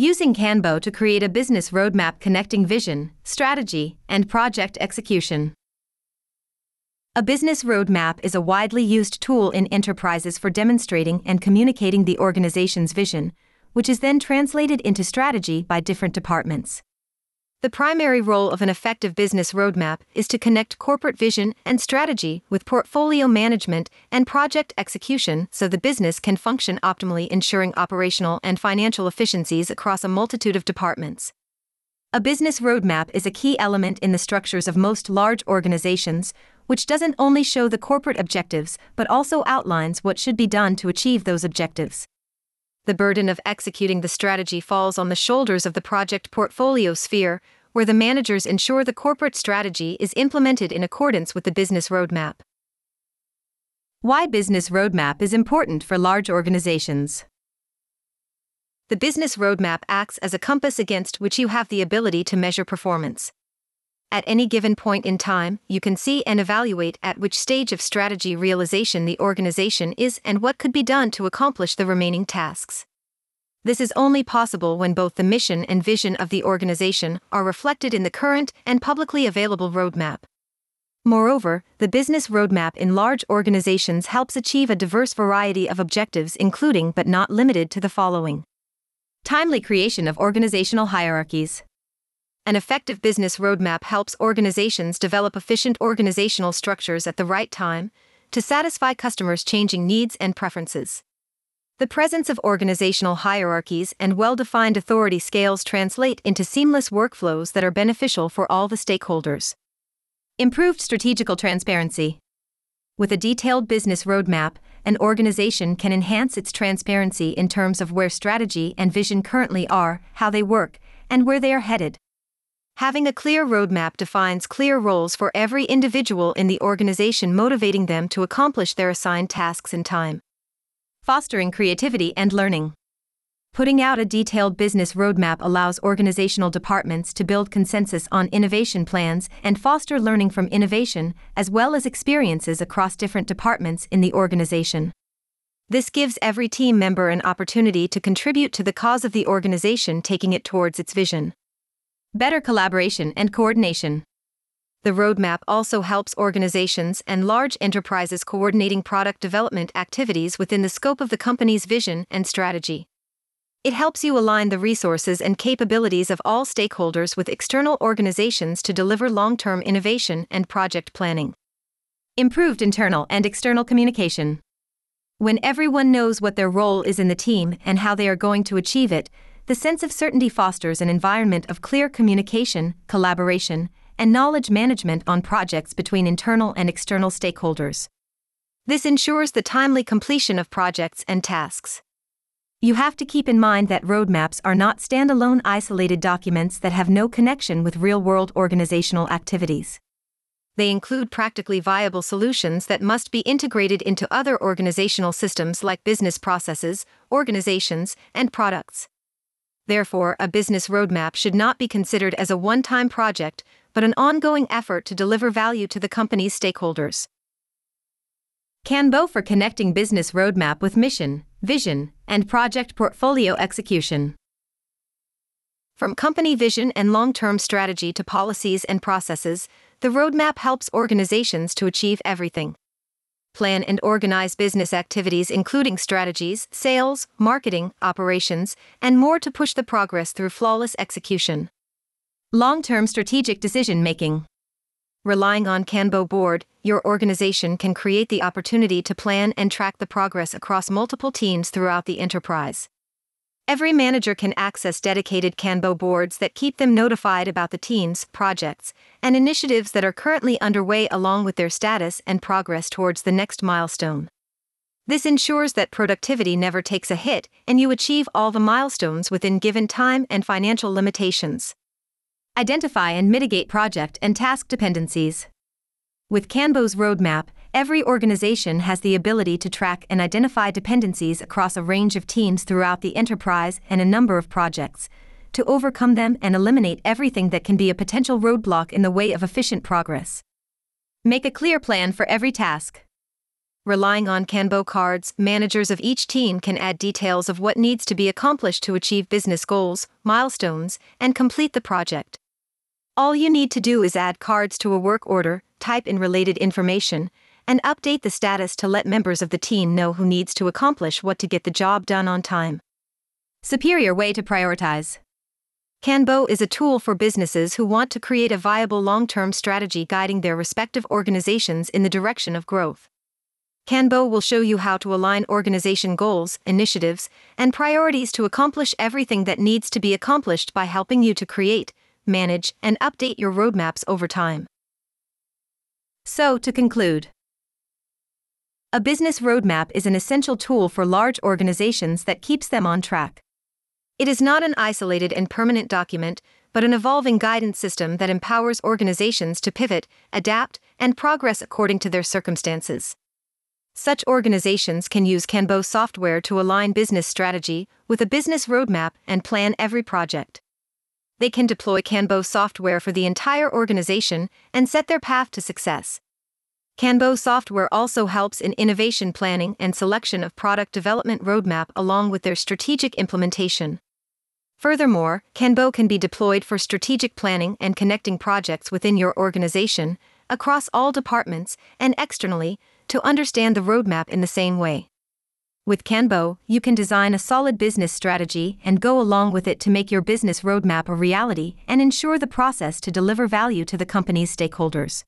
Using KanBo to create a business roadmap connecting vision, strategy, and project execution. A business roadmap is a widely used tool in enterprises for demonstrating and communicating the organization's vision, which is then translated into strategy by different departments. The primary role of an effective business roadmap is to connect corporate vision and strategy with portfolio management and project execution so the business can function optimally, ensuring operational and financial efficiencies across a multitude of departments. A business roadmap is a key element in the structures of most large organizations, which doesn't only show the corporate objectives but also outlines what should be done to achieve those objectives the burden of executing the strategy falls on the shoulders of the project portfolio sphere, where the managers ensure the corporate strategy is implemented in accordance with the business roadmap. Why business roadmap is important for large organizations. The business roadmap acts as a compass against which you have the ability to measure performance. At any given point in time, you can see and evaluate at which stage of strategy realization the organization is and what could be done to accomplish the remaining tasks. This is only possible when both the mission and vision of the organization are reflected in the current and publicly available roadmap. Moreover, the business roadmap in large organizations helps achieve a diverse variety of objectives, including but not limited to the following timely creation of organizational hierarchies. An effective business roadmap helps organizations develop efficient organizational structures at the right time to satisfy customers' changing needs and preferences. The presence of organizational hierarchies and well defined authority scales translate into seamless workflows that are beneficial for all the stakeholders. Improved strategical transparency. With a detailed business roadmap, an organization can enhance its transparency in terms of where strategy and vision currently are, how they work, and where they are headed. Having a clear roadmap defines clear roles for every individual in the organization, motivating them to accomplish their assigned tasks in time. Fostering creativity and learning. Putting out a detailed business roadmap allows organizational departments to build consensus on innovation plans and foster learning from innovation, as well as experiences across different departments in the organization. This gives every team member an opportunity to contribute to the cause of the organization, taking it towards its vision. Better collaboration and coordination. The roadmap also helps organizations and large enterprises coordinating product development activities within the scope of the company's vision and strategy. It helps you align the resources and capabilities of all stakeholders with external organizations to deliver long term innovation and project planning. Improved internal and external communication. When everyone knows what their role is in the team and how they are going to achieve it, the sense of certainty fosters an environment of clear communication, collaboration, and knowledge management on projects between internal and external stakeholders. This ensures the timely completion of projects and tasks. You have to keep in mind that roadmaps are not standalone isolated documents that have no connection with real world organizational activities. They include practically viable solutions that must be integrated into other organizational systems like business processes, organizations, and products. Therefore, a business roadmap should not be considered as a one time project, but an ongoing effort to deliver value to the company's stakeholders. KanBo for connecting business roadmap with mission, vision, and project portfolio execution. From company vision and long term strategy to policies and processes, the roadmap helps organizations to achieve everything plan and organize business activities, including strategies, sales, marketing, operations, and more to push the progress through flawless execution. Long term strategic decision making. Relying on KanBo board, your organization can create the opportunity to plan and track the progress across multiple teams throughout the enterprise. Every manager can access dedicated KanBo boards that keep them notified about the teams, projects, and initiatives that are currently underway along with their status and progress towards the next milestone. This ensures that productivity never takes a hit and you achieve all the milestones within given time and financial limitations. Identify and mitigate project and task dependencies. With KanBo's roadmap, Every organization has the ability to track and identify dependencies across a range of teams throughout the enterprise and a number of projects, to overcome them and eliminate everything that can be a potential roadblock in the way of efficient progress. Make a clear plan for every task. Relying on KanBo cards, managers of each team can add details of what needs to be accomplished to achieve business goals, milestones, and complete the project. All you need to do is add cards to a work order, type in related information, and update the status to let members of the team know who needs to accomplish what to get the job done on time. Superior way to prioritize. KanBo is a tool for businesses who want to create a viable long term strategy guiding their respective organizations in the direction of growth. KanBo will show you how to align organization goals, initiatives, and priorities to accomplish everything that needs to be accomplished by helping you to create, manage, and update your roadmaps over time. So, to conclude, a business roadmap is an essential tool for large organizations that keeps them on track. It is not an isolated and permanent document, but an evolving guidance system that empowers organizations to pivot, adapt, and progress according to their circumstances. Such organizations can use KanBo software to align business strategy with a business roadmap and plan every project they can deploy KanBo software for the entire organization and set their path to success. KanBo software also helps in innovation planning and selection of product development roadmap along with their strategic implementation. Furthermore, KanBo can be deployed for strategic planning and connecting projects within your organization, across all departments, and externally, to understand the roadmap in the same way. With KanBo, you can design a solid business strategy and go along with it to make your business roadmap a reality and ensure the process to deliver value to the company's stakeholders.